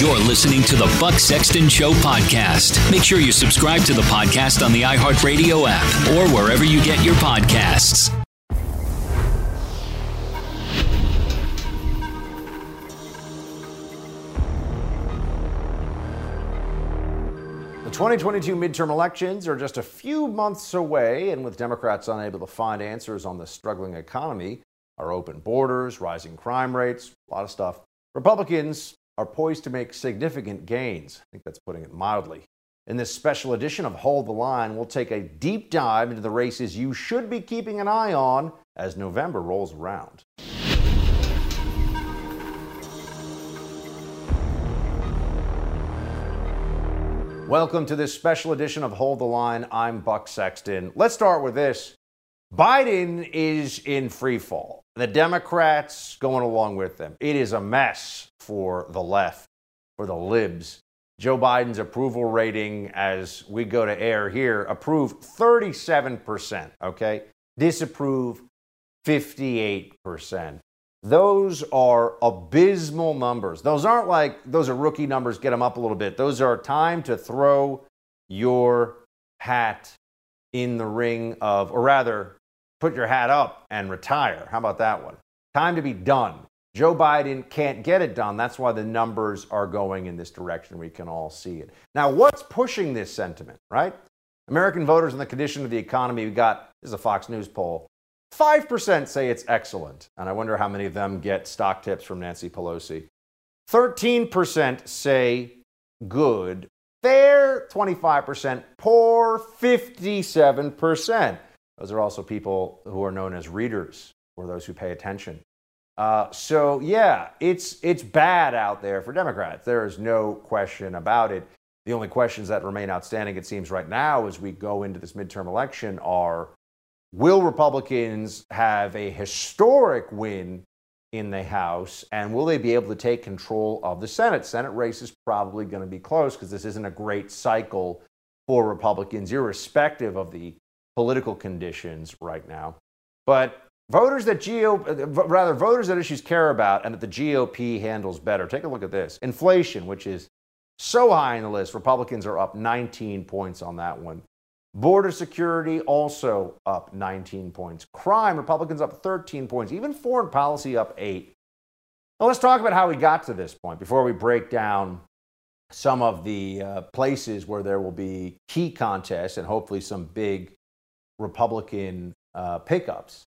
You're listening to the Buck Sexton Show podcast. Make sure you subscribe to the podcast on the iHeartRadio app or wherever you get your podcasts. The 2022 midterm elections are just a few months away, and with Democrats unable to find answers on the struggling economy, our open borders, rising crime rates, a lot of stuff, Republicans are poised to make significant gains. I think that's putting it mildly. In this special edition of Hold the Line, we'll take a deep dive into the races you should be keeping an eye on as November rolls around. Welcome to this special edition of Hold the Line. I'm Buck Sexton. Let's start with this. Biden is in free fall. The Democrats going along with them. It is a mess for the left, for the libs. Joe Biden's approval rating as we go to air here approved 37%, okay? Disapprove 58%. Those are abysmal numbers. Those aren't like those are rookie numbers, get them up a little bit. Those are time to throw your hat in the ring of, or rather, put your hat up and retire. How about that one? Time to be done. Joe Biden can't get it done. That's why the numbers are going in this direction. We can all see it. Now, what's pushing this sentiment, right? American voters and the condition of the economy. We got, this is a Fox News poll. 5% say it's excellent. And I wonder how many of them get stock tips from Nancy Pelosi. 13% say good. Fair, 25%. Poor, 57%. Those are also people who are known as readers, or those who pay attention. Uh, so yeah, it's it's bad out there for Democrats. There is no question about it. The only questions that remain outstanding, it seems, right now, as we go into this midterm election, are: Will Republicans have a historic win in the House, and will they be able to take control of the Senate? Senate race is probably going to be close because this isn't a great cycle for Republicans, irrespective of the political conditions right now. But Voters that GOP, rather voters that issues care about and that the GOP handles better. Take a look at this. Inflation, which is so high on the list, Republicans are up 19 points on that one. Border security also up 19 points. Crime, Republicans up 13 points. Even foreign policy up 8. Now let's talk about how we got to this point before we break down some of the uh, places where there will be key contests and hopefully some big Republican uh, pickups.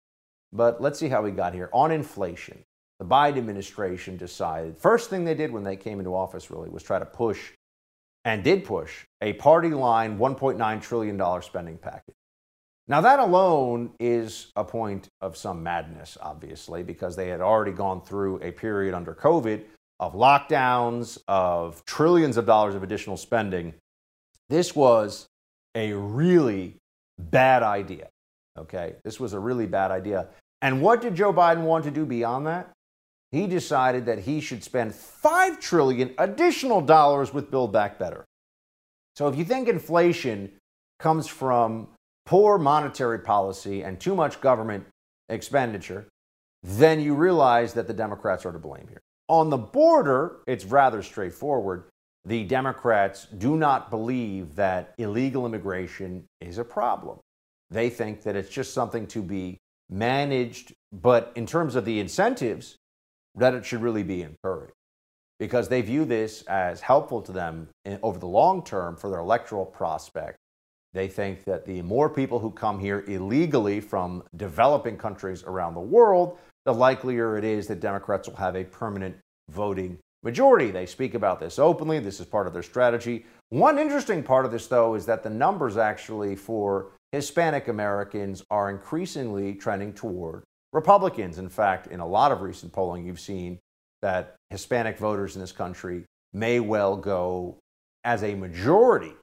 But let's see how we got here. On inflation, the Biden administration decided, first thing they did when they came into office really was try to push and did push a party line $1.9 trillion spending package. Now, that alone is a point of some madness, obviously, because they had already gone through a period under COVID of lockdowns, of trillions of dollars of additional spending. This was a really bad idea. Okay, this was a really bad idea. And what did Joe Biden want to do beyond that? He decided that he should spend 5 trillion additional dollars with Build Back Better. So if you think inflation comes from poor monetary policy and too much government expenditure, then you realize that the Democrats are to blame here. On the border, it's rather straightforward. The Democrats do not believe that illegal immigration is a problem. They think that it's just something to be managed, but in terms of the incentives, that it should really be encouraged because they view this as helpful to them in, over the long term for their electoral prospect. They think that the more people who come here illegally from developing countries around the world, the likelier it is that Democrats will have a permanent voting majority. They speak about this openly. This is part of their strategy. One interesting part of this, though, is that the numbers actually for Hispanic Americans are increasingly trending toward Republicans. In fact, in a lot of recent polling, you've seen that Hispanic voters in this country may well go as a majority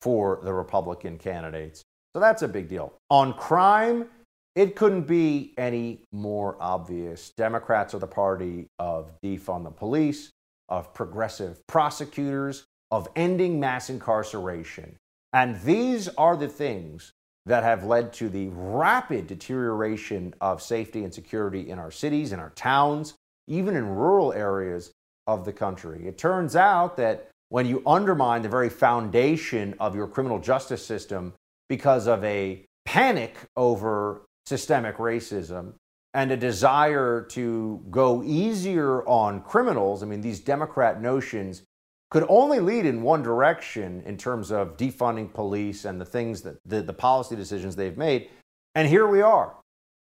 for the Republican candidates. So that's a big deal. On crime, it couldn't be any more obvious. Democrats are the party of defund the police, of progressive prosecutors, of ending mass incarceration. And these are the things that have led to the rapid deterioration of safety and security in our cities, in our towns, even in rural areas of the country. It turns out that when you undermine the very foundation of your criminal justice system because of a panic over systemic racism and a desire to go easier on criminals. I mean, these Democrat notions could only lead in one direction in terms of defunding police and the things that the, the policy decisions they've made. And here we are,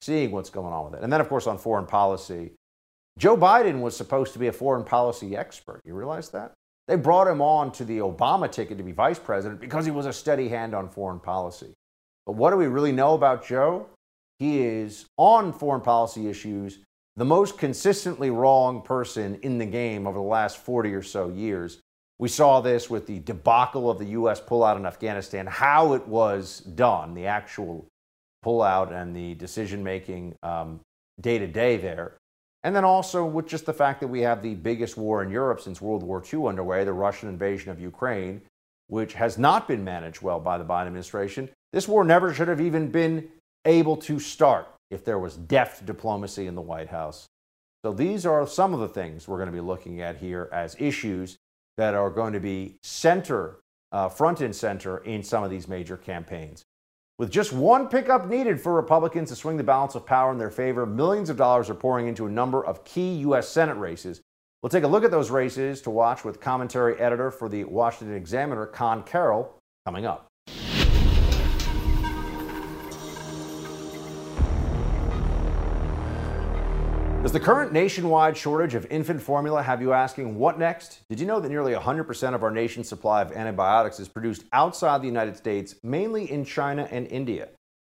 seeing what's going on with it. And then, of course, on foreign policy, Joe Biden was supposed to be a foreign policy expert. You realize that? They brought him on to the Obama ticket to be vice president because he was a steady hand on foreign policy. But what do we really know about Joe? He is on foreign policy issues the most consistently wrong person in the game over the last 40 or so years. We saw this with the debacle of the U.S. pullout in Afghanistan, how it was done, the actual pullout and the decision making um, day to day there. And then also with just the fact that we have the biggest war in Europe since World War II underway, the Russian invasion of Ukraine, which has not been managed well by the Biden administration. This war never should have even been able to start if there was deft diplomacy in the White House. So these are some of the things we're going to be looking at here as issues that are going to be center, uh, front and center in some of these major campaigns. With just one pickup needed for Republicans to swing the balance of power in their favor, millions of dollars are pouring into a number of key U.S. Senate races. We'll take a look at those races to watch with commentary editor for the Washington Examiner, Conn Carroll, coming up. Does the current nationwide shortage of infant formula have you asking, what next? Did you know that nearly 100% of our nation's supply of antibiotics is produced outside the United States, mainly in China and India?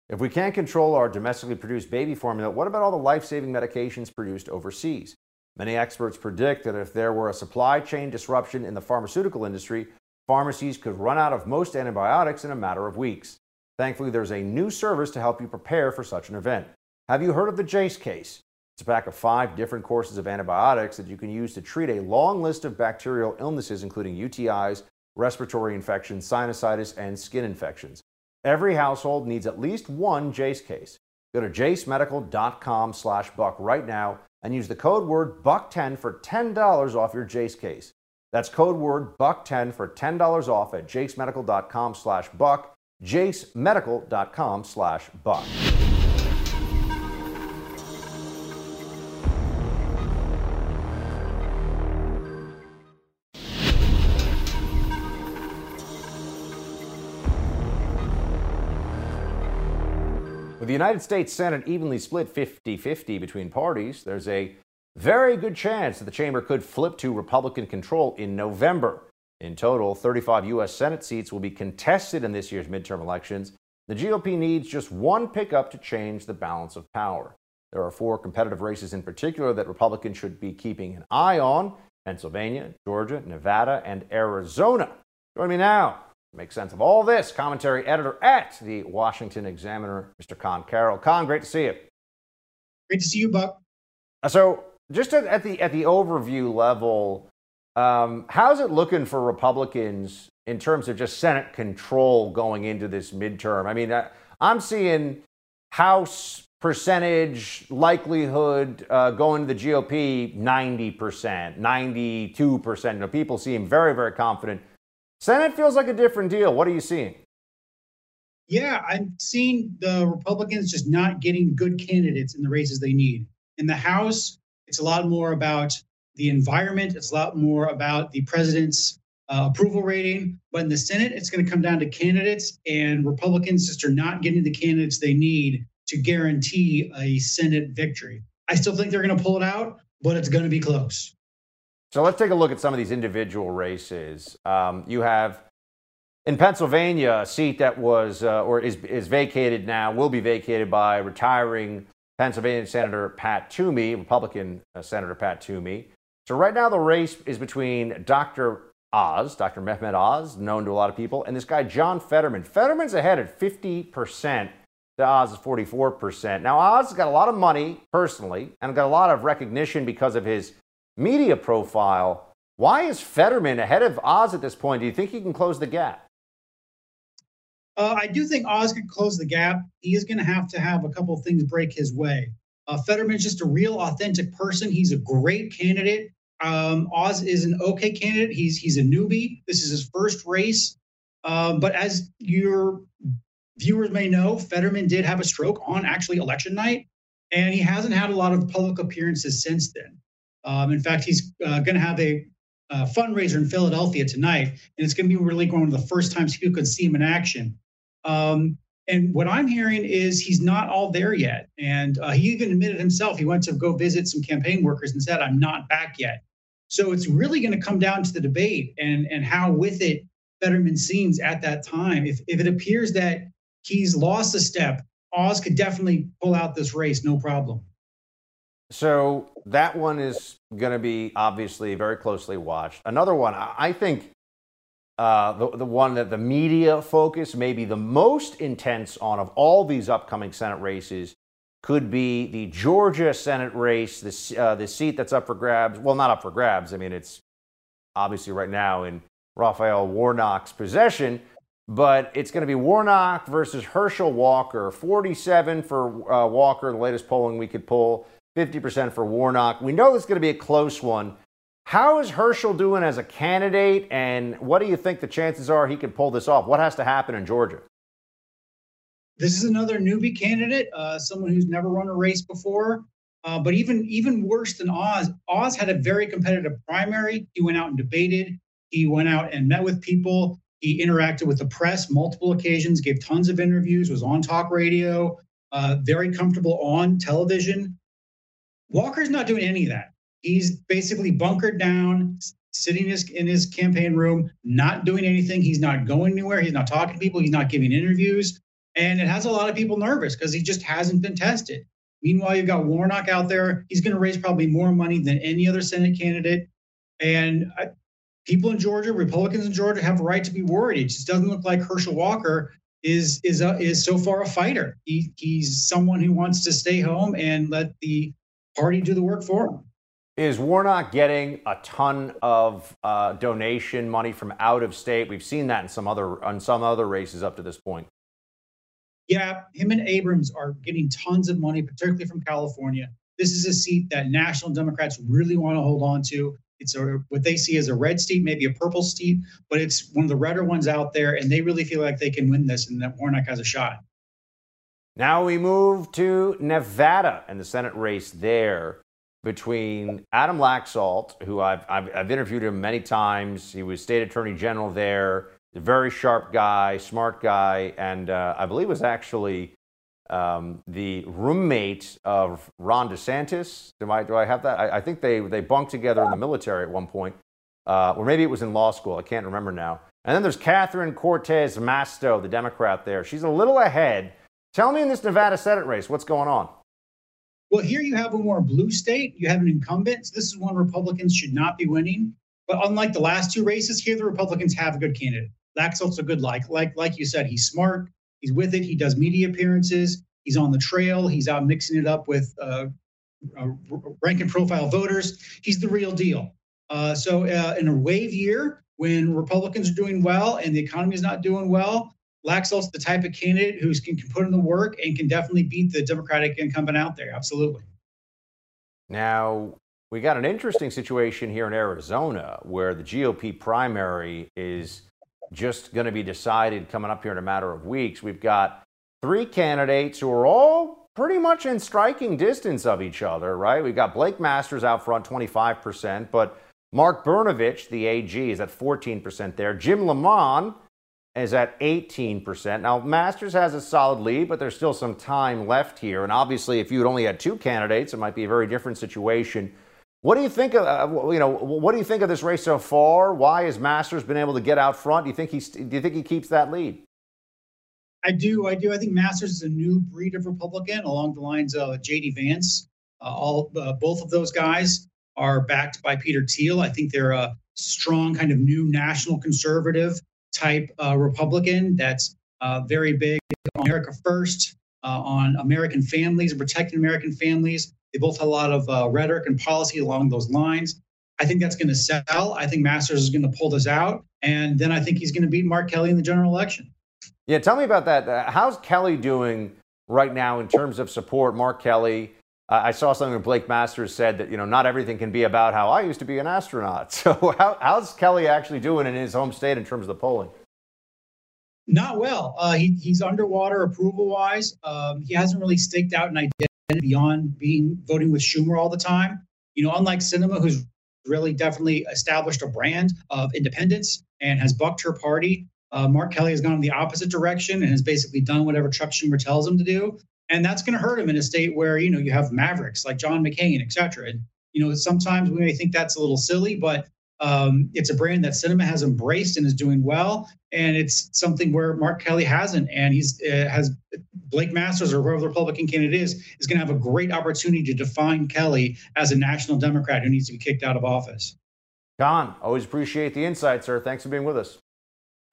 If we can't control our domestically produced baby formula, what about all the life saving medications produced overseas? Many experts predict that if there were a supply chain disruption in the pharmaceutical industry, pharmacies could run out of most antibiotics in a matter of weeks. Thankfully, there's a new service to help you prepare for such an event. Have you heard of the Jace case? It's a pack of five different courses of antibiotics that you can use to treat a long list of bacterial illnesses, including UTIs, respiratory infections, sinusitis, and skin infections. Every household needs at least one Jace case. Go to jacemedical.com slash buck right now and use the code word buck10 for $10 off your Jace case. That's code word buck10 for $10 off at jacemedical.com slash buck, jacemedical.com slash buck. The United States Senate evenly split 50 50 between parties, there's a very good chance that the chamber could flip to Republican control in November. In total, 35 U.S. Senate seats will be contested in this year's midterm elections. The GOP needs just one pickup to change the balance of power. There are four competitive races in particular that Republicans should be keeping an eye on Pennsylvania, Georgia, Nevada, and Arizona. Join me now Make sense of all this. Commentary editor at the Washington Examiner, Mr. Conn Carroll. Conn, great to see you. Great to see you, Buck. Uh, so, just at the at the overview level, um, how's it looking for Republicans in terms of just Senate control going into this midterm? I mean, I, I'm seeing House percentage likelihood uh, going to the GOP 90%, 92%. You know, people seem very, very confident Senate feels like a different deal. What are you seeing? Yeah, I'm seeing the Republicans just not getting good candidates in the races they need. In the House, it's a lot more about the environment, it's a lot more about the president's uh, approval rating. But in the Senate, it's going to come down to candidates, and Republicans just are not getting the candidates they need to guarantee a Senate victory. I still think they're going to pull it out, but it's going to be close. So let's take a look at some of these individual races. Um, you have in Pennsylvania a seat that was uh, or is, is vacated now, will be vacated by retiring Pennsylvania Senator Pat Toomey, Republican uh, Senator Pat Toomey. So right now the race is between Dr. Oz, Dr. Mehmet Oz, known to a lot of people, and this guy John Fetterman. Fetterman's ahead at 50%. To Oz is 44%. Now Oz has got a lot of money personally and got a lot of recognition because of his media profile. Why is Fetterman ahead of Oz at this point? Do you think he can close the gap? Uh, I do think Oz could close the gap. He is going to have to have a couple things break his way. Uh, Fetterman's just a real authentic person. He's a great candidate. Um, Oz is an okay candidate. He's he's a newbie. This is his first race. Um, but as your viewers may know, Fetterman did have a stroke on actually election night, and he hasn't had a lot of public appearances since then. Um, in fact, he's uh, going to have a, a, fundraiser in Philadelphia tonight, and it's going to be really one of the first times people could see him in action. Um, and what I'm hearing is he's not all there yet. And uh, he even admitted himself he went to go visit some campaign workers and said, I'm not back yet. So it's really going to come down to the debate and, and how with it Fetterman seems at that time. If, if it appears that he's lost a step, Oz could definitely pull out this race, no problem. So that one is going to be obviously very closely watched. Another one, I think uh, the, the one that the media focus may be the most intense on of all these upcoming Senate races could be the Georgia Senate race, the, uh, the seat that's up for grabs. Well, not up for grabs. I mean, it's obviously right now in Raphael Warnock's possession, but it's going to be Warnock versus Herschel Walker. 47 for uh, Walker, the latest polling we could pull. 50% for Warnock. We know it's going to be a close one. How is Herschel doing as a candidate, and what do you think the chances are he could pull this off? What has to happen in Georgia? This is another newbie candidate, uh, someone who's never run a race before. Uh, but even even worse than Oz, Oz had a very competitive primary. He went out and debated. He went out and met with people. He interacted with the press multiple occasions, gave tons of interviews, was on talk radio, uh, very comfortable on television. Walker's not doing any of that. He's basically bunkered down, sitting in his, in his campaign room, not doing anything. He's not going anywhere. He's not talking to people. He's not giving interviews. And it has a lot of people nervous because he just hasn't been tested. Meanwhile, you've got Warnock out there. He's going to raise probably more money than any other Senate candidate. And I, people in Georgia, Republicans in Georgia, have a right to be worried. It just doesn't look like Herschel Walker is is a, is so far a fighter. He, he's someone who wants to stay home and let the party do the work for him. Is Warnock getting a ton of uh, donation money from out of state? We've seen that in some other on some other races up to this point. yeah, him and Abrams are getting tons of money, particularly from California. This is a seat that national Democrats really want to hold on to. It's a, what they see as a red seat, maybe a purple seat, but it's one of the redder ones out there, and they really feel like they can win this, and that Warnock has a shot. Now we move to Nevada and the Senate race there between Adam Laxalt, who I've, I've, I've interviewed him many times. He was state attorney general there, a very sharp guy, smart guy, and uh, I believe was actually um, the roommate of Ron DeSantis. Do I, do I have that? I, I think they, they bunked together in the military at one point, uh, or maybe it was in law school. I can't remember now. And then there's Catherine Cortez Masto, the Democrat there. She's a little ahead. Tell me in this Nevada Senate race, what's going on? Well, here you have a more blue state. You have an incumbent. So this is one Republicans should not be winning. But unlike the last two races, here the Republicans have a good candidate. Laxalt's a good like. Like like you said, he's smart. He's with it. He does media appearances. He's on the trail. He's out mixing it up with uh, uh, rank and profile voters. He's the real deal. Uh, so uh, in a wave year, when Republicans are doing well and the economy is not doing well, Laxalt's the type of candidate who can, can put in the work and can definitely beat the Democratic incumbent out there. Absolutely. Now, we got an interesting situation here in Arizona where the GOP primary is just going to be decided coming up here in a matter of weeks. We've got three candidates who are all pretty much in striking distance of each other, right? We've got Blake Masters out front, 25%, but Mark Brnovich, the AG, is at 14% there. Jim Lamon is at 18%. Now, Masters has a solid lead, but there's still some time left here. And obviously, if you had only had two candidates, it might be a very different situation. What do you think of uh, you know what do you think of this race so far? Why has Masters been able to get out front? Do you think he's do you think he keeps that lead? I do. I do. I think Masters is a new breed of Republican along the lines of J.D. Vance. Uh, all uh, both of those guys are backed by Peter Thiel. I think they're a strong kind of new national conservative type uh, Republican that's uh, very big on America First, uh, on American families and protecting American families. They both have a lot of uh, rhetoric and policy along those lines. I think that's going to sell. I think Masters is going to pull this out. And then I think he's going to beat Mark Kelly in the general election. Yeah, tell me about that. How's Kelly doing right now in terms of support? Mark Kelly. I saw something where Blake Masters said that you know not everything can be about how I used to be an astronaut. So how, how's Kelly actually doing in his home state in terms of the polling? Not well. Uh, he, he's underwater approval wise. Um, he hasn't really staked out an identity beyond being voting with Schumer all the time. You know, unlike Sinema, who's really definitely established a brand of independence and has bucked her party. Uh, Mark Kelly has gone in the opposite direction and has basically done whatever Chuck Schumer tells him to do, and that's going to hurt him in a state where you know you have mavericks like John McCain, et cetera. And you know sometimes we may think that's a little silly, but um, it's a brand that Sinema has embraced and is doing well, and it's something where Mark Kelly hasn't, and he's uh, has Blake Masters or whoever the Republican candidate is is going to have a great opportunity to define Kelly as a national Democrat who needs to be kicked out of office. Don, always appreciate the insight, sir. Thanks for being with us.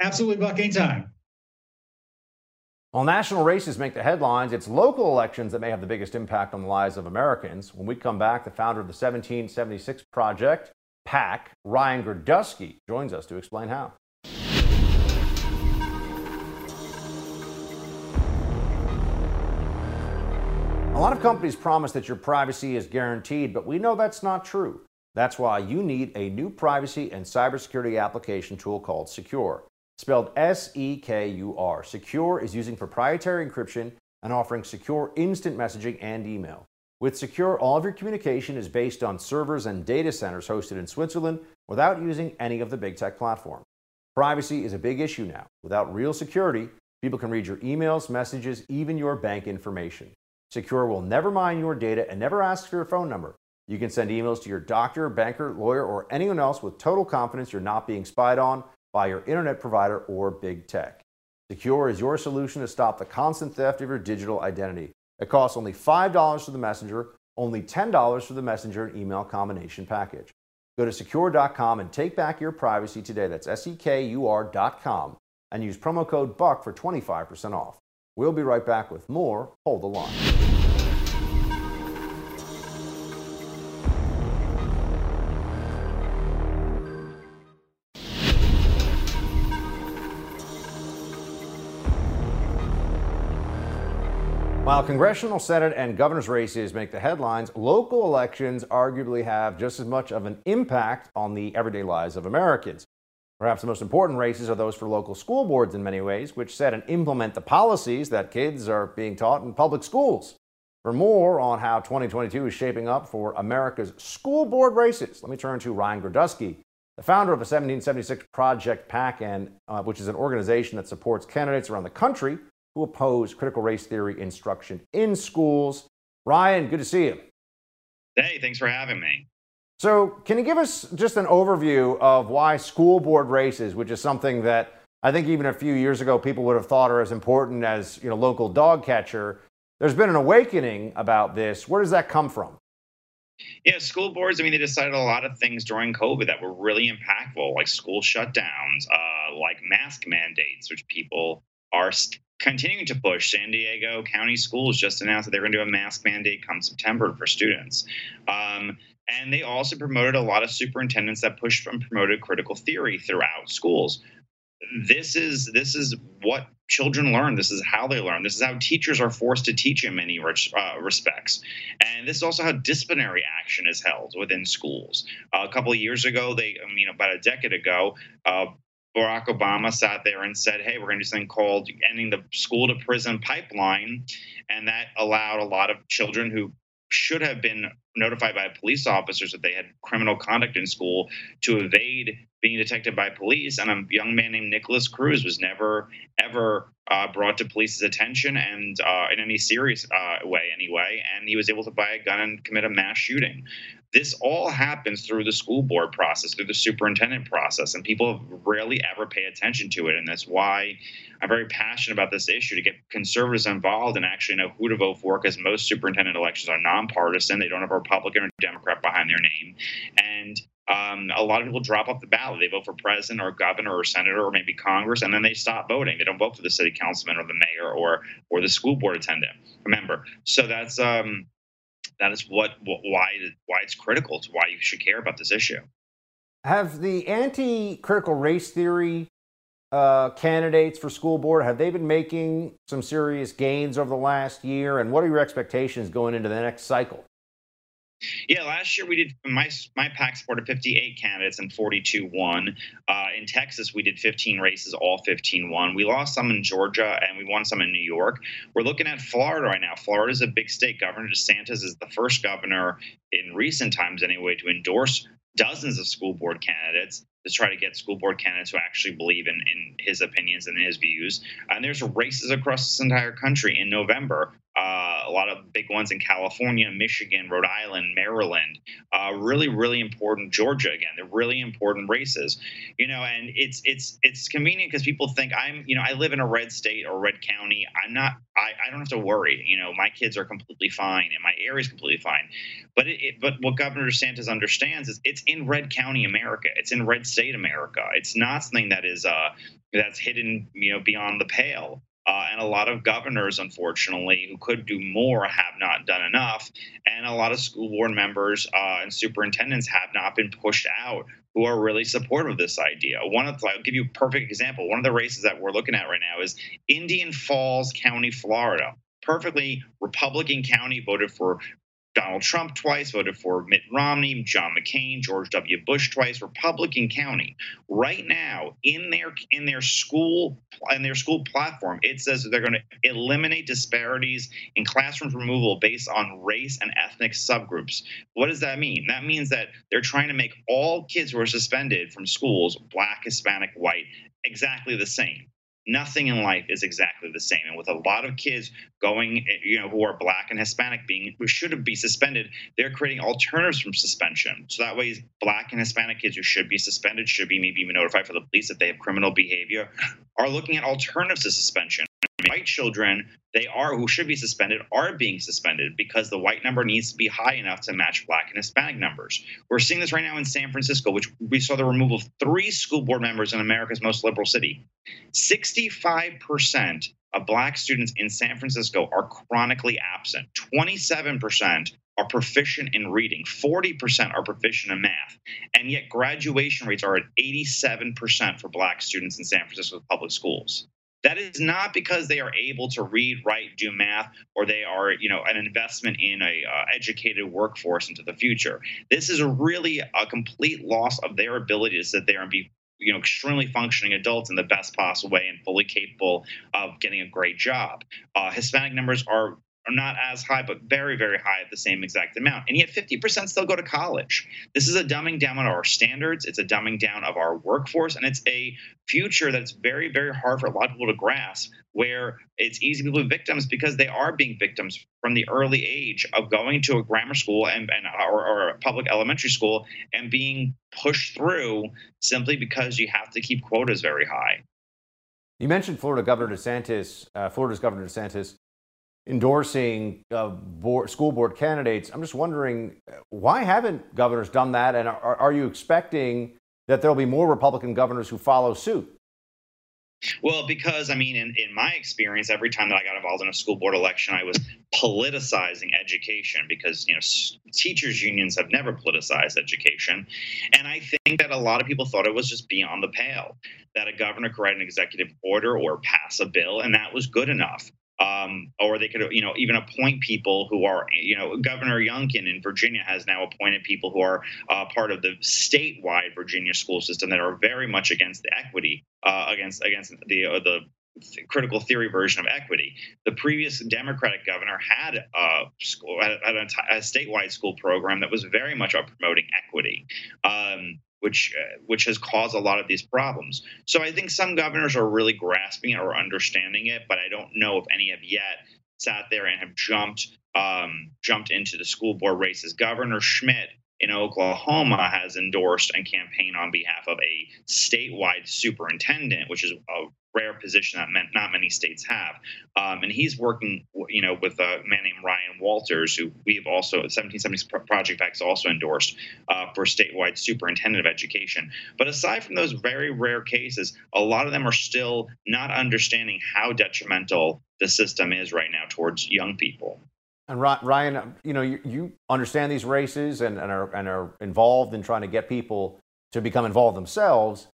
Absolutely, Buck. Anytime. While national races make the headlines, it's local elections that may have the biggest impact on the lives of Americans. When we come back, the founder of the 1776 Project, PAC, Ryan Girdusky, joins us to explain how. A lot of companies promise that your privacy is guaranteed, but we know that's not true. That's why you need a new privacy and cybersecurity application tool called Sekur. Spelled S E K U R. Sekur is using proprietary encryption and offering secure instant messaging and email. With Sekur, all of your communication is based on servers and data centers hosted in Switzerland without using any of the big tech platforms. Privacy is a big issue now. Without real security, people can read your emails, messages, even your bank information. Sekur will never mine your data and never ask for your phone number. You can send emails to your doctor, banker, lawyer, or anyone else with total confidence you're not being spied on by your internet provider or big tech. Sekur is your solution to stop the constant theft of your digital identity. It costs only $5 for the messenger, only $10 for the messenger and email combination package. Go to sekur.com and take back your privacy today. That's S E K U R.com and use promo code BUCK for 25% off. We'll be right back with more Hold the Line. While congressional, Senate, and governor's races make the headlines, local elections arguably have just as much of an impact on the everyday lives of Americans. Perhaps the most important races are those for local school boards in many ways, which set and implement the policies that kids are being taught in public schools. For more on how 2022 is shaping up for America's school board races, let me turn to Ryan Girdusky, the founder of the 1776 Project PAC, and, uh, which is an organization that supports candidates around the country who oppose critical race theory instruction in schools. Ryan, good to see you. Hey, thanks for having me. So, can you give us just an overview of why school board races, which is something that I think even a few years ago people would have thought are as important as you know local dog catcher? There's been an awakening about this. Where does that come from? Yeah, school boards. I mean, they decided a lot of things during COVID that were really impactful, like school shutdowns, uh, like mask mandates, which people are continuing to push. San Diego County Schools just announced that they're going to do a mask mandate come September for students. Um, and they also promoted a lot of superintendents that pushed and promoted critical theory throughout schools. This is this is what children learn. This is how they learn. This is how teachers are forced to teach in many uh, respects. And this is also how disciplinary action is held within schools. Uh, a couple of years ago, they, I mean, about a decade ago, uh, Barack Obama sat there and said, hey, we're going to do something called ending the school to prison pipeline. And that allowed a lot of children who should have been notified by police officers that they had criminal conduct in school to evade being detected by police. And a young man named Nikolas Cruz was never, ever uh, brought to police's attention and uh, in any serious uh, way, anyway. And he was able to buy a gun and commit a mass shooting. This all happens through the school board process, through the superintendent process, and people rarely ever pay attention to it. And that's why I'm very passionate about this issue to get conservatives involved and actually know who to vote for because most superintendent elections are nonpartisan. They don't have a Republican or Democrat behind their name. And um, a lot of people drop off the ballot. They vote for president or governor or senator or maybe Congress, and then they stop voting. They don't vote for the city councilman or the mayor or or the school board attendant. Remember, so that's um, that is what why why it's critical to why you should care about this issue. Have the anti-critical race theory uh, candidates for school board have they been making some serious gains over the last year? And what are your expectations going into the next cycle? Yeah, last year we did my my PAC supported 58 candidates and 42 won. Uh, in Texas, we did 15 races, all 15 won. We lost some in Georgia and we won some in New York. We're looking at Florida right now. Florida is a big state. Governor DeSantis is the first governor in recent times, anyway, to endorse dozens of school board candidates to try to get school board candidates who actually believe in, in his opinions and his views. And there's races across this entire country in November uh, a lot of big ones in California, Michigan, Rhode Island, Maryland. Uh, really, really important. Georgia again. They're really important races, you know. And it's it's it's convenient because people think I'm, you know, I live in a red state or red county. I'm not. I, I don't have to worry. You know, my kids are completely fine and my area is completely fine. But it, it, but what Governor DeSantis understands is it's in red county America. It's in red state America. It's not something that is uh that's hidden, you know, beyond the pale. Uh, and a lot of governors, unfortunately, who could do more, have not done enough. And a lot of school board members uh, and superintendents have not been pushed out who are really supportive of this idea. One of the, I'll give you a perfect example. One of the races that we're looking at right now is Indian Falls County, Florida perfectly Republican county voted for Donald Trump twice, voted for Mitt Romney, John McCain, George W. Bush twice, Republican county. Right now, in their in their school in their school platform, it says they're going to eliminate disparities in classroom removal based on race and ethnic subgroups. What does that mean? That means that they're trying to make all kids who are suspended from schools, black, Hispanic, white, exactly the same nothing in life is exactly the same. And with a lot of kids going, you know, who are black and Hispanic being who should be suspended, they're creating alternatives from suspension. So that way, black and Hispanic kids who should be suspended should be maybe even notified for the police if they have criminal behavior, are looking at alternatives to suspension white children they are who should be suspended are being suspended because the white number needs to be high enough to match black and hispanic numbers. We're seeing this right now in san francisco which we saw the removal of three school board members in america's most liberal city. 65% of black students in san francisco are chronically absent. 27% are proficient in reading. 40% are proficient in math. And yet graduation rates are at 87% for black students in san francisco public schools that is not because they are able to read, write, do math, or they are, you know, an investment in a uh, educated workforce into the future. This is really a complete loss of their ability to sit there and be you know extremely functioning adults in the best possible way and fully capable of getting a great job. Uh, Hispanic numbers are are not as high, but very, very high at the same exact amount. And yet 50% still go to college. This is a dumbing down of our standards. It's a dumbing down of our workforce. And it's a future that's very, very hard for a lot of people to grasp, where it's easy to be victims because they are being victims from the early age of going to a grammar school and, and or, or a public elementary school and being pushed through simply because you have to keep quotas very high. You mentioned Florida Governor DeSantis, uh, Florida's Governor DeSantis endorsing uh, board, school board candidates. I'm just wondering why haven't governors done that, and are, are you expecting that there'll be more Republican governors who follow suit? Well, because I mean, in, in my experience, every time that I got involved in a school board election, I was politicizing education because you know teachers unions have never politicized education, and I think that a lot of people thought it was just beyond the pale that a governor could write an executive order or pass a bill, and that was good enough um, or they could, you know, even appoint people who are, you know, Governor Youngkin in Virginia has now appointed people who are uh, part of the statewide Virginia school system that are very much against the equity, uh, against against the uh, the critical theory version of equity. The previous Democratic governor had a school, had a, a statewide school program that was very much about promoting equity. Um, which uh, which has caused a lot of these problems. So I think some governors are really grasping it or understanding it, but I don't know if any have yet sat there and have jumped um, jumped into the school board races. Governor Schmidt in Oklahoma has endorsed and campaigned on behalf of a statewide superintendent, which is a rare position that not many states have. Um, and he's working, you know, with a man named Ryan Walters, who we have also 1770s Project X also endorsed uh, for statewide superintendent of education. But aside from those very rare cases, a lot of them are still not understanding how detrimental the system is right now towards young people. And Ryan, you know, you, you understand these races and, and, are, and are involved in trying to get people to become involved themselves.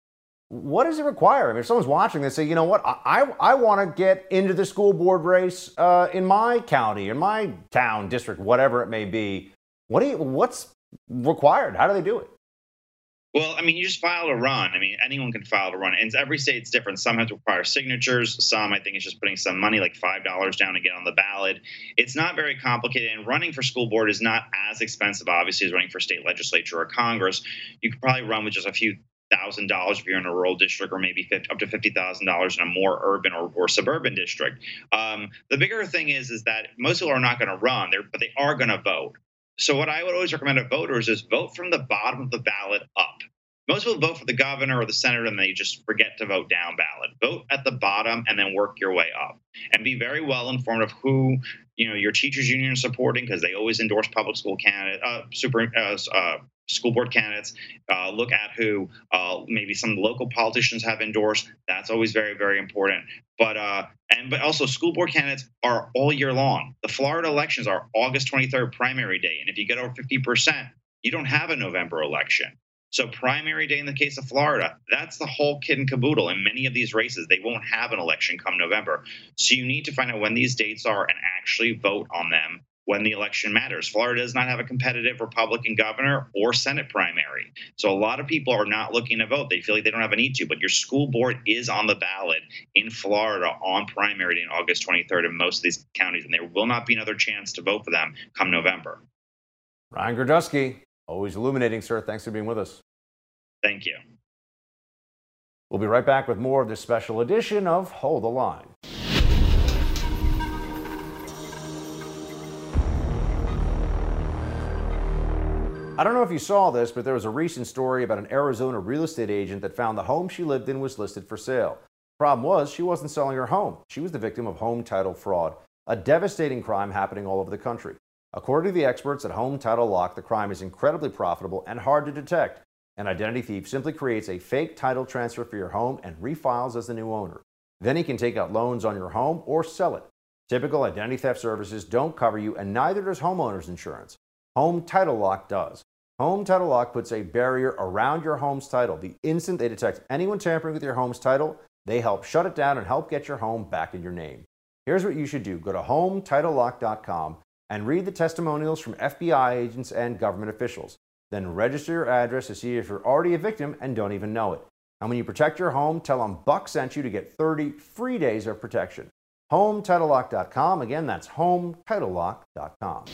What does it require? I mean, if someone's watching, they say, you know what, I, I want to get into the school board race uh, in my county, in my town, district, whatever it may be. What do you, what's required? How do they do it? Well, I mean, you just file a run. I mean, anyone can file a run, and every state's different. Some have to require signatures. Some, I think, it's just putting some money, like five dollars, down to get on the ballot. It's not very complicated, and running for school board is not as expensive, obviously, as running for state legislature or Congress. You could probably run with just a few thousand dollars if you're in a rural district, or maybe 50, up to fifty thousand dollars in a more urban or, or suburban district. Um, the bigger thing is, is that most people are not going to run, but they are going to vote. So what I would always recommend to voters is vote from the bottom of the ballot up. Most people vote for the governor or the senator and they just forget to vote down ballot. Vote at the bottom and then work your way up. And be very well informed of who you know your teachers union is supporting because they always endorse public school candidate, uh, super uh, uh, school board candidates. Uh, look at who uh, maybe some local politicians have endorsed. That's always very very important. But uh, and but also school board candidates are all year long. The Florida elections are August 23rd primary day, and if you get over 50 percent, you don't have a November election. So primary day in the case of Florida, that's the whole kit and caboodle. In many of these races, they won't have an election come November. So you need to find out when these dates are and actually vote on them when the election matters. Florida does not have a competitive Republican governor or Senate primary. So a lot of people are not looking to vote. They feel like they don't have a need to, but your school board is on the ballot in Florida on primary day in August 23rd in most of these counties, and there will not be another chance to vote for them come November. Ryan Girdusky, always illuminating, sir. Thanks for being with us. Thank you. We'll be right back with more of this special edition of Hold the Line. I don't know if you saw this, but there was a recent story about an Arizona real estate agent that found the home she lived in was listed for sale. Problem was, she wasn't selling her home. She was the victim of home title fraud, a devastating crime happening all over the country. According to the experts at Home Title Lock, the crime is incredibly profitable and hard to detect. An identity thief simply creates a fake title transfer for your home and refiles as the new owner. Then he can take out loans on your home or sell it. Typical identity theft services don't cover you, and neither does homeowners insurance. Home Title Lock does. Home Title Lock puts a barrier around your home's title. The instant they detect anyone tampering with your home's title, They help shut it down and help get your home back in your name. Here's what you should do go to HomeTitleLock.com and read the testimonials from FBI agents and government officials. Then register your address to see if you're already a victim and don't even know it. And when you protect your home, tell them Buck sent you to get 30 free days of protection. HomeTitleLock.com. Again, that's HomeTitleLock.com.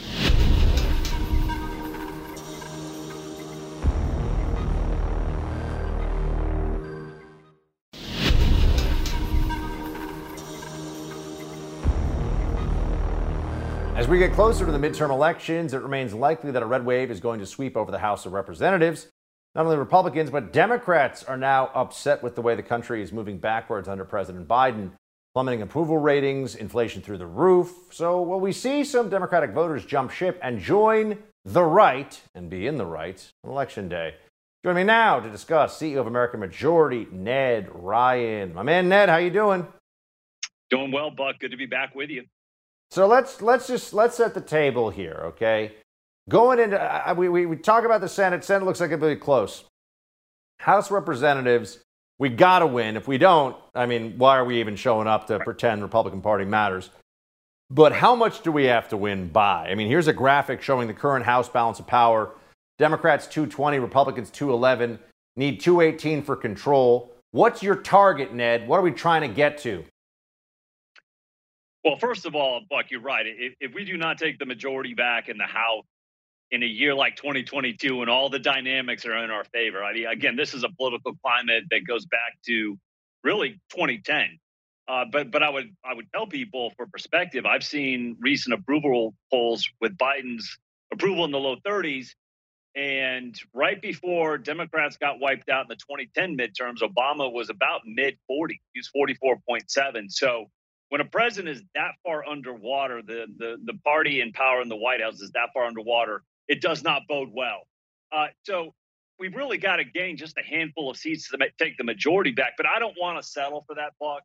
we get closer to the midterm elections, it remains likely that a red wave is going to sweep over the House of Representatives. Not only Republicans, but Democrats are now upset with the way the country is moving backwards under President Biden. Plummeting approval ratings, inflation through the roof. So, will we see some Democratic voters jump ship and join the right and be in the right on election day? Join me now to discuss CEO of American Majority, Ned Ryan. My man Ned, how you doing? Doing well, Buck. Good to be back with you. So let's let's just let's set the table here, okay? Going into uh, we, we we talk about the Senate. Senate looks like it'll be close. House Representatives, we gotta win. If we don't, I mean, why are we even showing up to pretend Republican Party matters? But how much do we have to win by? I mean, here's a graphic showing the current House balance of power. Democrats 220, Republicans 211, need 218 for control. What's your target, Ned? What are we trying to get to? Well, first of all, Buck, you're right. If, if we do not take the majority back in the House in a year like 2022 and all the dynamics are in our favor, I mean, again, this is a political climate that goes back to really 2010. Uh, but but I would I would tell people for perspective, I've seen recent approval polls with Biden's approval in the low 30s, and right before Democrats got wiped out in the 2010 midterms, Obama was about mid 40. He was 44.7. So when a president is that far underwater, the the the party in power in the White House is that far underwater. It does not bode well. Uh, so we've really got to gain just a handful of seats to take the majority back. But I don't want to settle for that, Buck.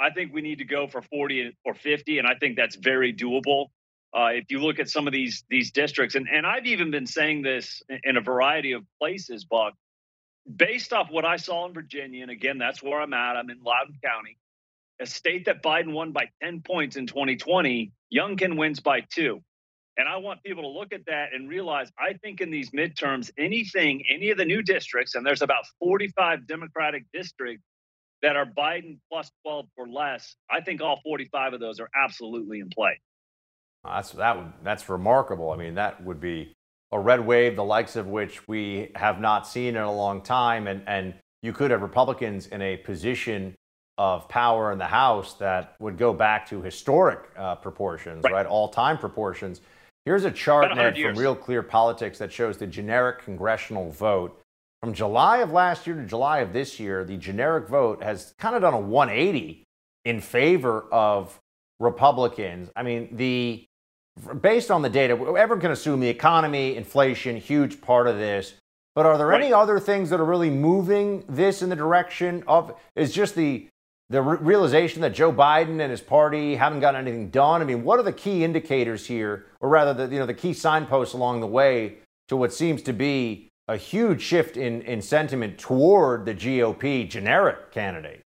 I think we need to go for 40 or 50, and I think that's very doable. Uh, if you look at some of these these districts, and, and I've even been saying this in a variety of places, Buck, based off what I saw in Virginia, and again, that's where I'm at. I'm in Loudoun County a state that Biden won by 10 points in 2020, Youngkin wins by two. And I want people to look at that and realize I think in these midterms, anything, any of the new districts, and there's about 45 Democratic districts that are Biden plus 12 or less, I think all 45 of those are absolutely in play. That's that would, that's remarkable. I mean, that would be a red wave, the likes of which we have not seen in a long time, and and you could have Republicans in a position of power in the House that would go back to historic uh, proportions, right? right? All time proportions. Here's a chart, Ned, from Real Clear Politics that shows the generic congressional vote. From July of last year to July of this year, the generic vote has kind of done a 180 in favor of Republicans. I mean, the based on the data, everyone can assume the economy, inflation, huge part of this. But are there right. any other things that are really moving this in the direction of is just the the re- realization that Joe Biden and his party haven't gotten anything done? I mean, what are the key indicators here, or rather, the you know the key signposts along the way to what seems to be a huge shift in in sentiment toward the GOP generic candidate?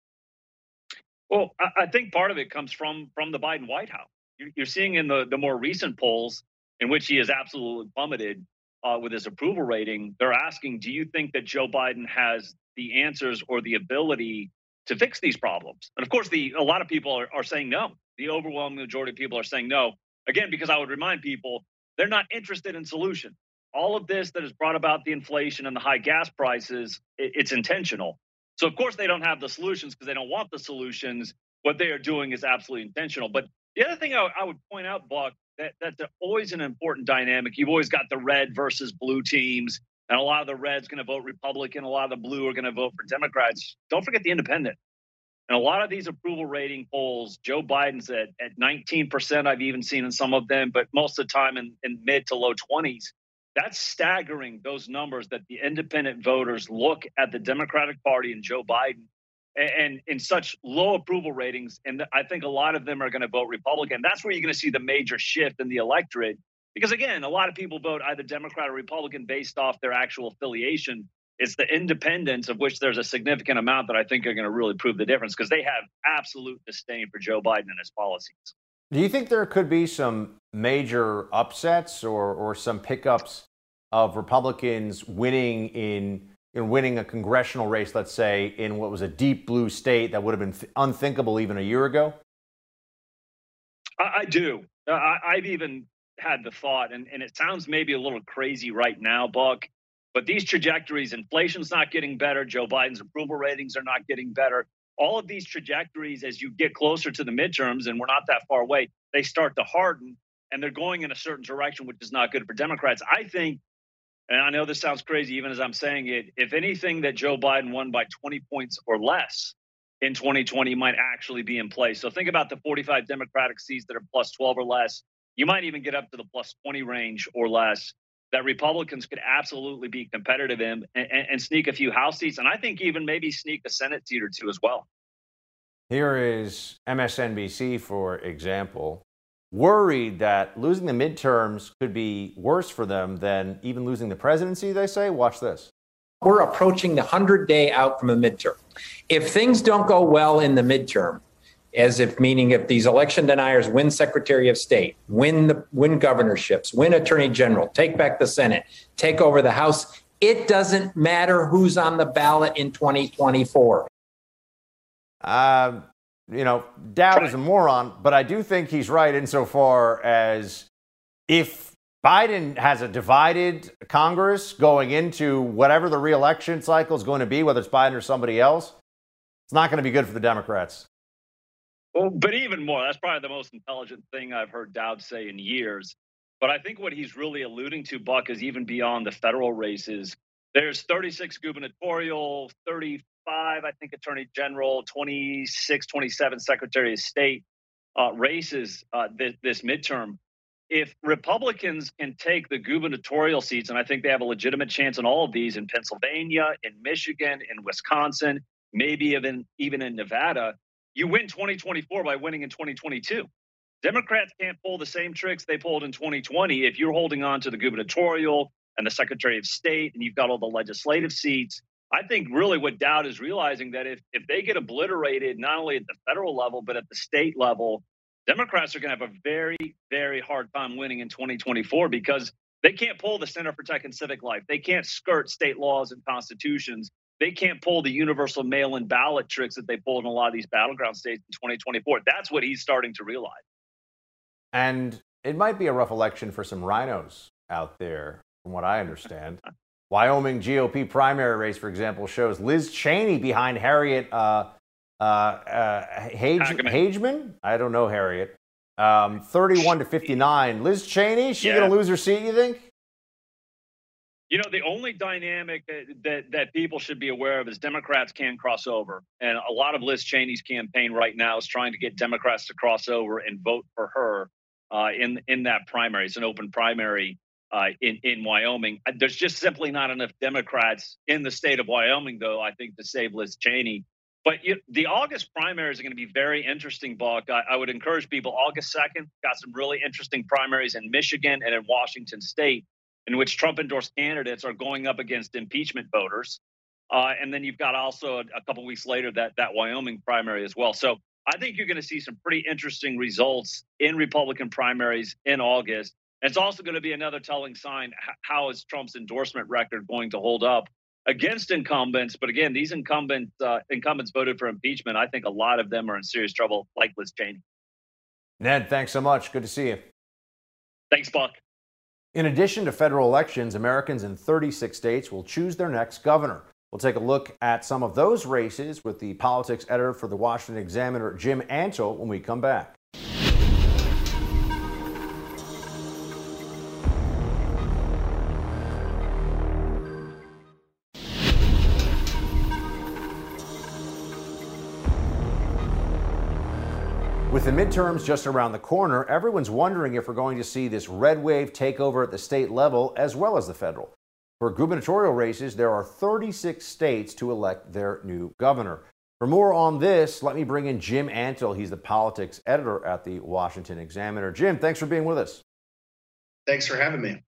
Well, I, think part of it comes from from the Biden White House. You're, you're seeing in the the more recent polls in which he has absolutely plummeted uh, with his approval rating. They're asking, do you think that Joe Biden has the answers or the ability to fix these problems. And of course, the a lot of people are, are saying no. The overwhelming majority of people are saying no. Again, because I would remind people they're not interested in solutions. All of this that has brought about the inflation and the high gas prices, it, it's intentional. So of course they don't have the solutions because they don't want the solutions. What they are doing is absolutely intentional. But the other thing I, I would point out, Buck, that that's always an important dynamic. You've always got the red versus blue teams. And a lot of the red's going to vote Republican. A lot of the blue are going to vote for Democrats. Don't forget the independent. And a lot of these approval rating polls, Joe Biden's at, at 19%. I've even seen in some of them, but most of the time in, in mid to low 20s. That's staggering, those numbers that the independent voters look at the Democratic Party and Joe Biden and, and in such low approval ratings. And I think a lot of them are going to vote Republican. That's where you're going to see the major shift in the electorate because again, a lot of people vote either Democrat or Republican based off their actual affiliation. It's the independents, of which there's a significant amount that I think are going to really prove the difference because they have absolute disdain for Joe Biden and his policies. Do you think there could be some major upsets or, or some pickups of Republicans winning in, in winning a congressional race, let's say, in what was a deep blue state that would have been unthinkable even a year ago? I, I do. Uh, I, I've even had the thought, and, and it sounds maybe a little crazy right now, Buck, but these trajectories, inflation's not getting better. Joe Biden's approval ratings are not getting better. All of these trajectories, as you get closer to the midterms, and we're not that far away, they start to harden and they're going in a certain direction, which is not good for Democrats. I think, and I know this sounds crazy even as I'm saying it, if anything that Joe Biden won by 20 points or less in 2020 might actually be in place. So think about the 45 Democratic seats that are plus 12 or less. You might even get up to the plus 20 range or less that Republicans could absolutely be competitive in and, and, and, sneak a few House seats, and I think even maybe sneak a Senate seat or two as well. Here is MSNBC, for example, worried that losing the midterms could be worse for them than even losing the presidency, they say. Watch this. We're approaching the 100 day out from a midterm. If things don't go well in the midterm, as if meaning if these election deniers win Secretary of State, win the win governorships, win Attorney General, take back the Senate, take over the House, it doesn't matter who's on the ballot in 2024. Uh, you know, Dowd is a moron, but I do think he's right insofar as if Biden has a divided Congress going into whatever the reelection cycle is going to be, whether it's Biden or somebody else, it's not going to be good for the Democrats. Well, but even more, that's probably the most intelligent thing I've heard Dowd say in years. But I think what he's really alluding to, Buck, is even beyond the federal races. There's 36 gubernatorial, 35, I think, attorney general, 26, 27 secretary of state uh, races uh, this, this midterm. If Republicans can take the gubernatorial seats, and I think they have a legitimate chance in all of these in Pennsylvania, in Michigan, in Wisconsin, maybe even even in Nevada, you win 2024 by winning in 2022. Democrats can't pull the same tricks they pulled in 2020 if you're holding on to the gubernatorial and the Secretary of State and you've got all the legislative seats. I think really what Dowd is realizing that if, if they get obliterated, not only at the federal level, but at the state level, Democrats are going to have a very, very hard time winning in 2024 because they can't pull the Center for Tech and Civic Life. They can't skirt state laws and constitutions they can't pull the universal mail in ballot tricks that they pulled in a lot of these battleground states in 2024. That's what he's starting to realize. And it might be a rough election for some RINOs out there, from what I understand. Wyoming GOP primary race, for example, shows Liz Cheney behind Harriet uh, uh, uh, Hage- Hageman. I don't know Harriet. Um, 31 to 59. Liz Cheney, she yeah. going to lose her seat, you think? You know, the only dynamic that, that people should be aware of is Democrats can cross over. And a lot of Liz Cheney's campaign right now is trying to get Democrats to cross over and vote for her uh, in, in that primary. It's an open primary uh, in, in Wyoming. Uh, there's just simply not enough Democrats in the state of Wyoming, though, I think, to save Liz Cheney. But you, the August primaries are going to be very interesting, Buck. I, I would encourage people, August 2nd, got some really interesting primaries in Michigan and in Washington state in which Trump endorsed candidates are going up against impeachment voters. Uh, and then you've got also a, a couple weeks later that that Wyoming primary as well. So I think you're going to see some pretty interesting results in Republican primaries in August. It's also going to be another telling sign how is Trump's endorsement record going to hold up against incumbents. But again, these incumbent uh, incumbents voted for impeachment. I think a lot of them are in serious trouble, like Liz Cheney. Ned, thanks so much. Good to see you. Thanks, Buck. In addition to federal elections, Americans in 36 states will choose their next governor. We'll take a look at some of those races with the politics editor for the Washington Examiner, Jim Antle, when we come back. With the midterms just around the corner, everyone's wondering if we're going to see this red wave take over at the state level as well as the federal. For gubernatorial races, there are 36 states to elect their new governor. For more on this, let me bring in Jim Antle. He's the politics editor at the Washington Examiner. Jim, thanks for being with us. Thanks for having me.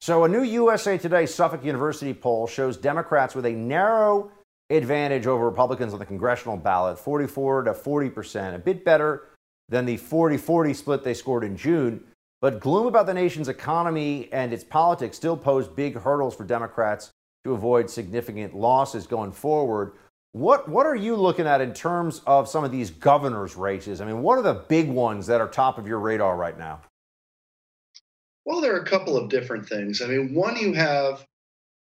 So, a new USA Today Suffolk University poll shows Democrats with a narrow advantage over Republicans on the congressional ballot 44 to 40 percent, a bit better than the 40 40 split they scored in June. But gloom about the nation's economy and its politics still pose big hurdles for Democrats to avoid significant losses going forward. What, what are you looking at in terms of some of these governors' races? I mean, what are the big ones that are top of your radar right now? Well, there are a couple of different things. I mean, one, you have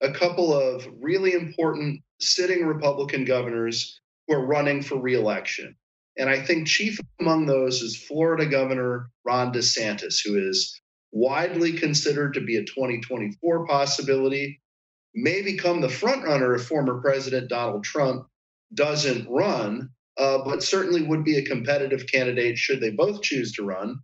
a couple of really important sitting Republican governors who are running for reelection. And I think chief among those is Florida Governor Ron DeSantis, who is widely considered to be a 2024 possibility, may become the frontrunner if former President Donald Trump doesn't run, uh, but certainly would be a competitive candidate should they both choose to run.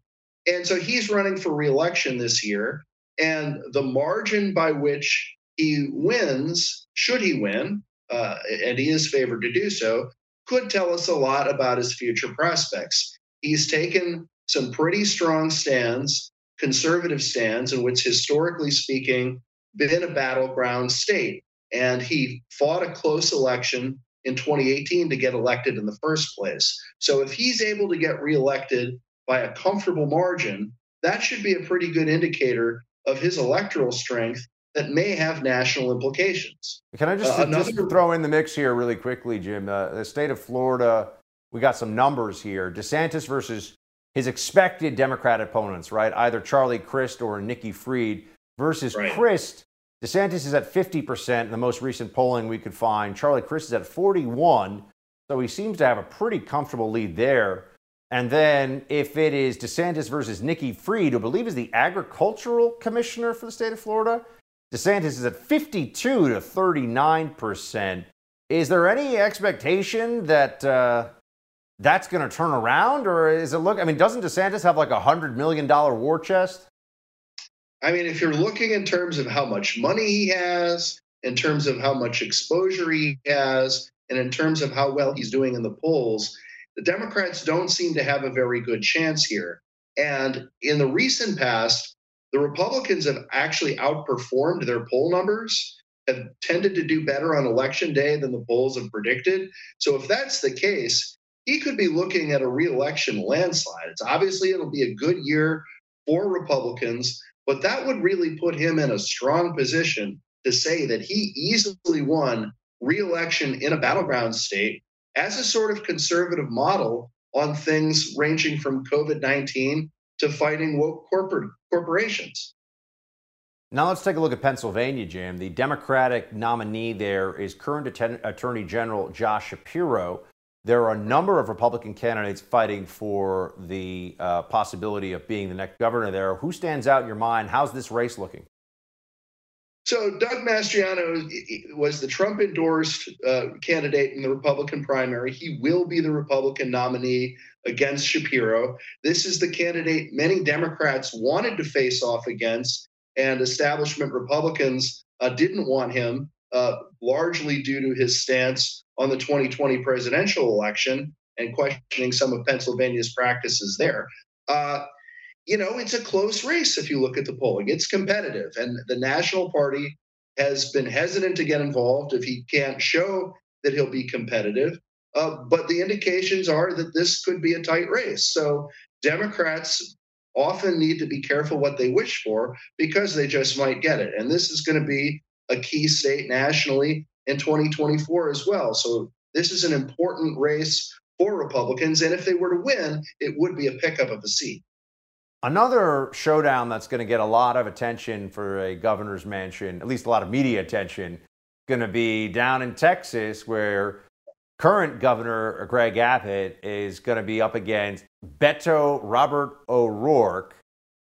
And so he's running for reelection this year. And the margin by which he wins, should he win, uh, and he is favored to do so, could tell us a lot about his future prospects. He's taken some pretty strong stands, conservative stands, in which, historically speaking, been a battleground state. And he fought a close election in 2018 to get elected in the first place. So if he's able to get reelected by a comfortable margin, that should be a pretty good indicator of his electoral strength that may have national implications. Can I just, uh, another... just throw in the mix here really quickly, Jim? Uh, the state of Florida, we got some numbers here. DeSantis versus his expected Democrat opponents, right? Either Charlie Crist or Nikki Fried versus right. Crist. DeSantis is at 50% in the most recent polling we could find. Charlie Crist is at 41. So he seems to have a pretty comfortable lead there. And then if it is DeSantis versus Nikki Fried, who I believe is the agricultural commissioner for the state of Florida, DeSantis is at 52 to 39 percent. Is there any expectation that uh, that's going to turn around, or is it look? I mean, doesn't DeSantis have like a hundred million dollar war chest? I mean, if you're looking in terms of how much money he has, in terms of how much exposure he has, and in terms of how well he's doing in the polls, the Democrats don't seem to have a very good chance here. And in the recent past, the Republicans have actually outperformed their poll numbers, have tended to do better on election day than the polls have predicted. So if that's the case, he could be looking at a reelection landslide. It's obviously it'll be a good year for Republicans, but that would really put him in a strong position to say that he easily won reelection in a battleground state as a sort of conservative model on things ranging from COVID 19 to fighting woke corporate corporations. Now let's take a look at Pennsylvania, Jim. The Democratic nominee there is current Atten- Attorney General Josh Shapiro. There are a number of Republican candidates fighting for the uh, possibility of being the next governor there. Who stands out in your mind? How's this race looking? So, Doug Mastriano was the Trump endorsed uh, candidate in the Republican primary. He will be the Republican nominee against Shapiro. This is the candidate many Democrats wanted to face off against, and establishment Republicans uh, didn't want him, uh, largely due to his stance on the 2020 presidential election and questioning some of Pennsylvania's practices there. You know, it's a close race if you look at the polling. It's competitive, and the National Party has been hesitant to get involved if he can't show that he'll be competitive. Uh, but the indications are that this could be a tight race. So Democrats often need to be careful what they wish for because they just might get it. And this is going to be a key state nationally in 2024 as well. So this is an important race for Republicans. And if they were to win, it would be a pickup of a seat. Another showdown that's going to get a lot of attention for a governor's mansion, at least a lot of media attention, going to be down in Texas, where current governor Greg Abbott is going to be up against Beto Robert O'Rourke.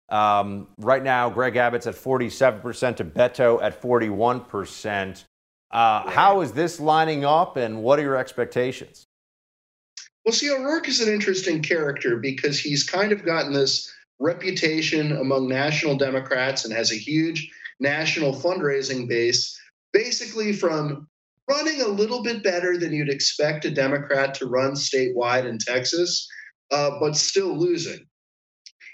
Um, right now, Greg Abbott's at 47% to Beto at 41%. Uh, how is this lining up, and what are your expectations? Well, see, O'Rourke is an interesting character because he's kind of gotten this reputation among national Democrats and has a huge national fundraising base, basically from running a little bit better than you'd expect a Democrat to run statewide in Texas, uh, but still losing.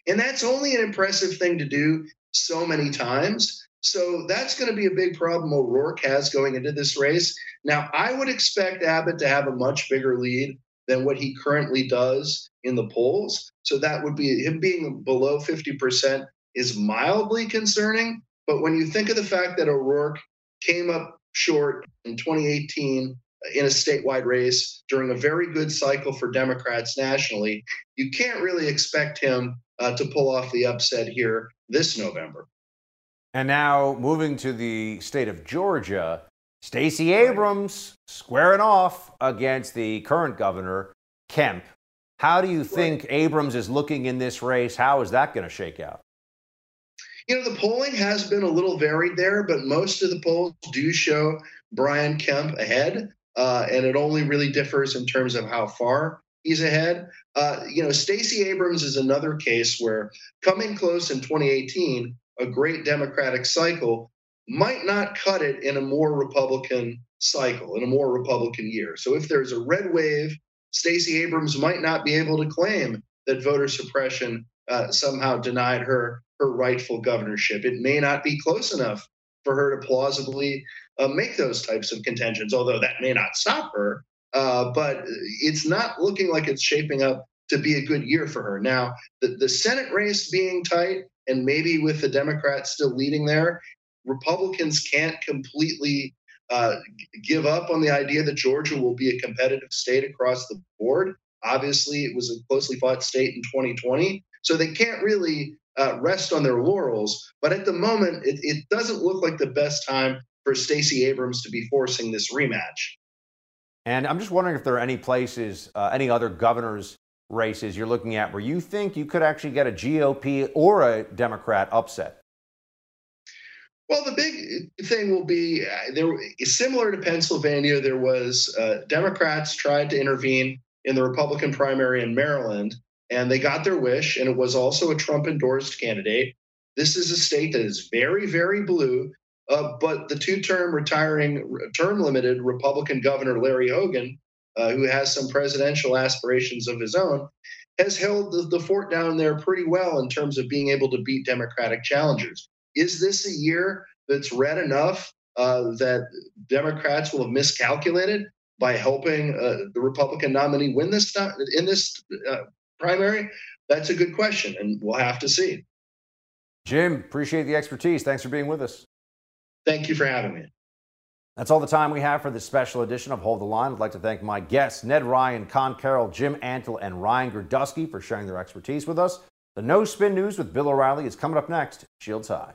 And that's only an impressive thing to do so many times So that's going to be a big problem O'Rourke has going into this race. Now, I would expect Abbott to have a much bigger lead than what he currently does in the polls. So that would be him being below 50% is mildly concerning. But when you think of the fact that O'Rourke came up short in 2018 in a statewide race during a very good cycle for Democrats nationally, you can't really expect him uh, to pull off the upset here this November. And now moving to the state of Georgia, Stacey Abrams squaring off against the current governor, Kemp. How do you think Abrams is looking in this race? How is that going to shake out? You know, the polling has been a little varied there, but most of the polls do show Brian Kemp ahead, uh, and it only really differs in terms of how far he's ahead. Uh, you know, Stacey Abrams is another case where coming close in 2018, a great Democratic cycle, might not cut it in a more Republican cycle, in a more Republican year. So if there's a red wave, Stacey Abrams might not be able to claim that voter suppression uh, somehow denied her her rightful governorship. It may not be close enough for her to plausibly uh, make those types of contentions, although that may not stop her. Uh, but it's not looking like it's shaping up to be a good year for her. Now, the, the Senate race being tight, and maybe with the Democrats still leading there, Republicans can't completely uh, give up on the idea that Georgia will be a competitive state across the board. Obviously, it was a closely fought state in 2020, so they can't really uh, rest on their laurels. But at the moment, it, it doesn't look like the best time for Stacey Abrams to be forcing this rematch. And I'm just wondering if there are any places, uh, any other governors' races you're looking at where you think you could actually get a GOP or a Democrat upset. Well, the big thing will be uh, there. Similar to Pennsylvania, there was uh, Democrats tried to intervene in the Republican primary in Maryland, and they got their wish. And it was also a Trump endorsed candidate. This is a state that is very, very blue. Uh, but the two-term retiring, term limited Republican governor Larry Hogan, uh, who has some presidential aspirations of his own, has held the, the fort down there pretty well in terms of being able to beat Democratic challengers. Is this a year that's red enough uh, that Democrats will have miscalculated by helping uh, the Republican nominee win this in this uh, primary? That's a good question, and we'll have to see. Jim, appreciate the expertise. Thanks for being with us. Thank you for having me. That's all the time we have for this special edition of Hold the Line. I'd like to thank my guests, Ned Ryan, Conn Carroll, Jim Antle, and Ryan Girdusky for sharing their expertise with us. The No Spin News with Bill O'Reilly is coming up next. Shields high.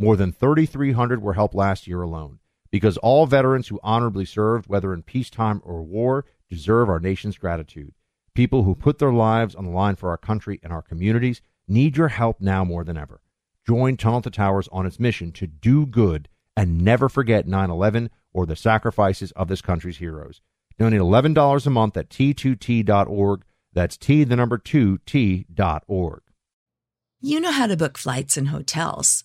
More than 3,300 were helped last year alone because all veterans who honorably served, whether in peacetime or war, deserve our nation's gratitude. People who put their lives on the line for our country and our communities need your help now more than ever. Join Tunnel to Towers on its mission to do good and never forget 9 11 or the sacrifices of this country's heroes. Donate $11 a month at t2t.org. That's T, the number 2, T.org. You know how to book flights and hotels.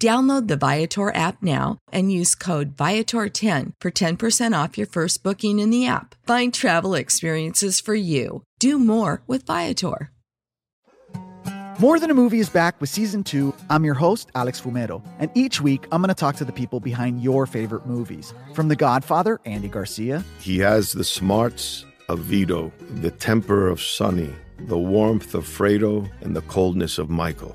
Download the Viator app now and use code Viator10 for 10% off your first booking in the app. Find travel experiences for you. Do more with Viator. More Than a Movie is back with season two. I'm your host, Alex Fumero, and each week I'm going to talk to the people behind your favorite movies. From The Godfather, Andy Garcia. He has the smarts of Vito, the temper of Sonny, the warmth of Fredo, and the coldness of Michael.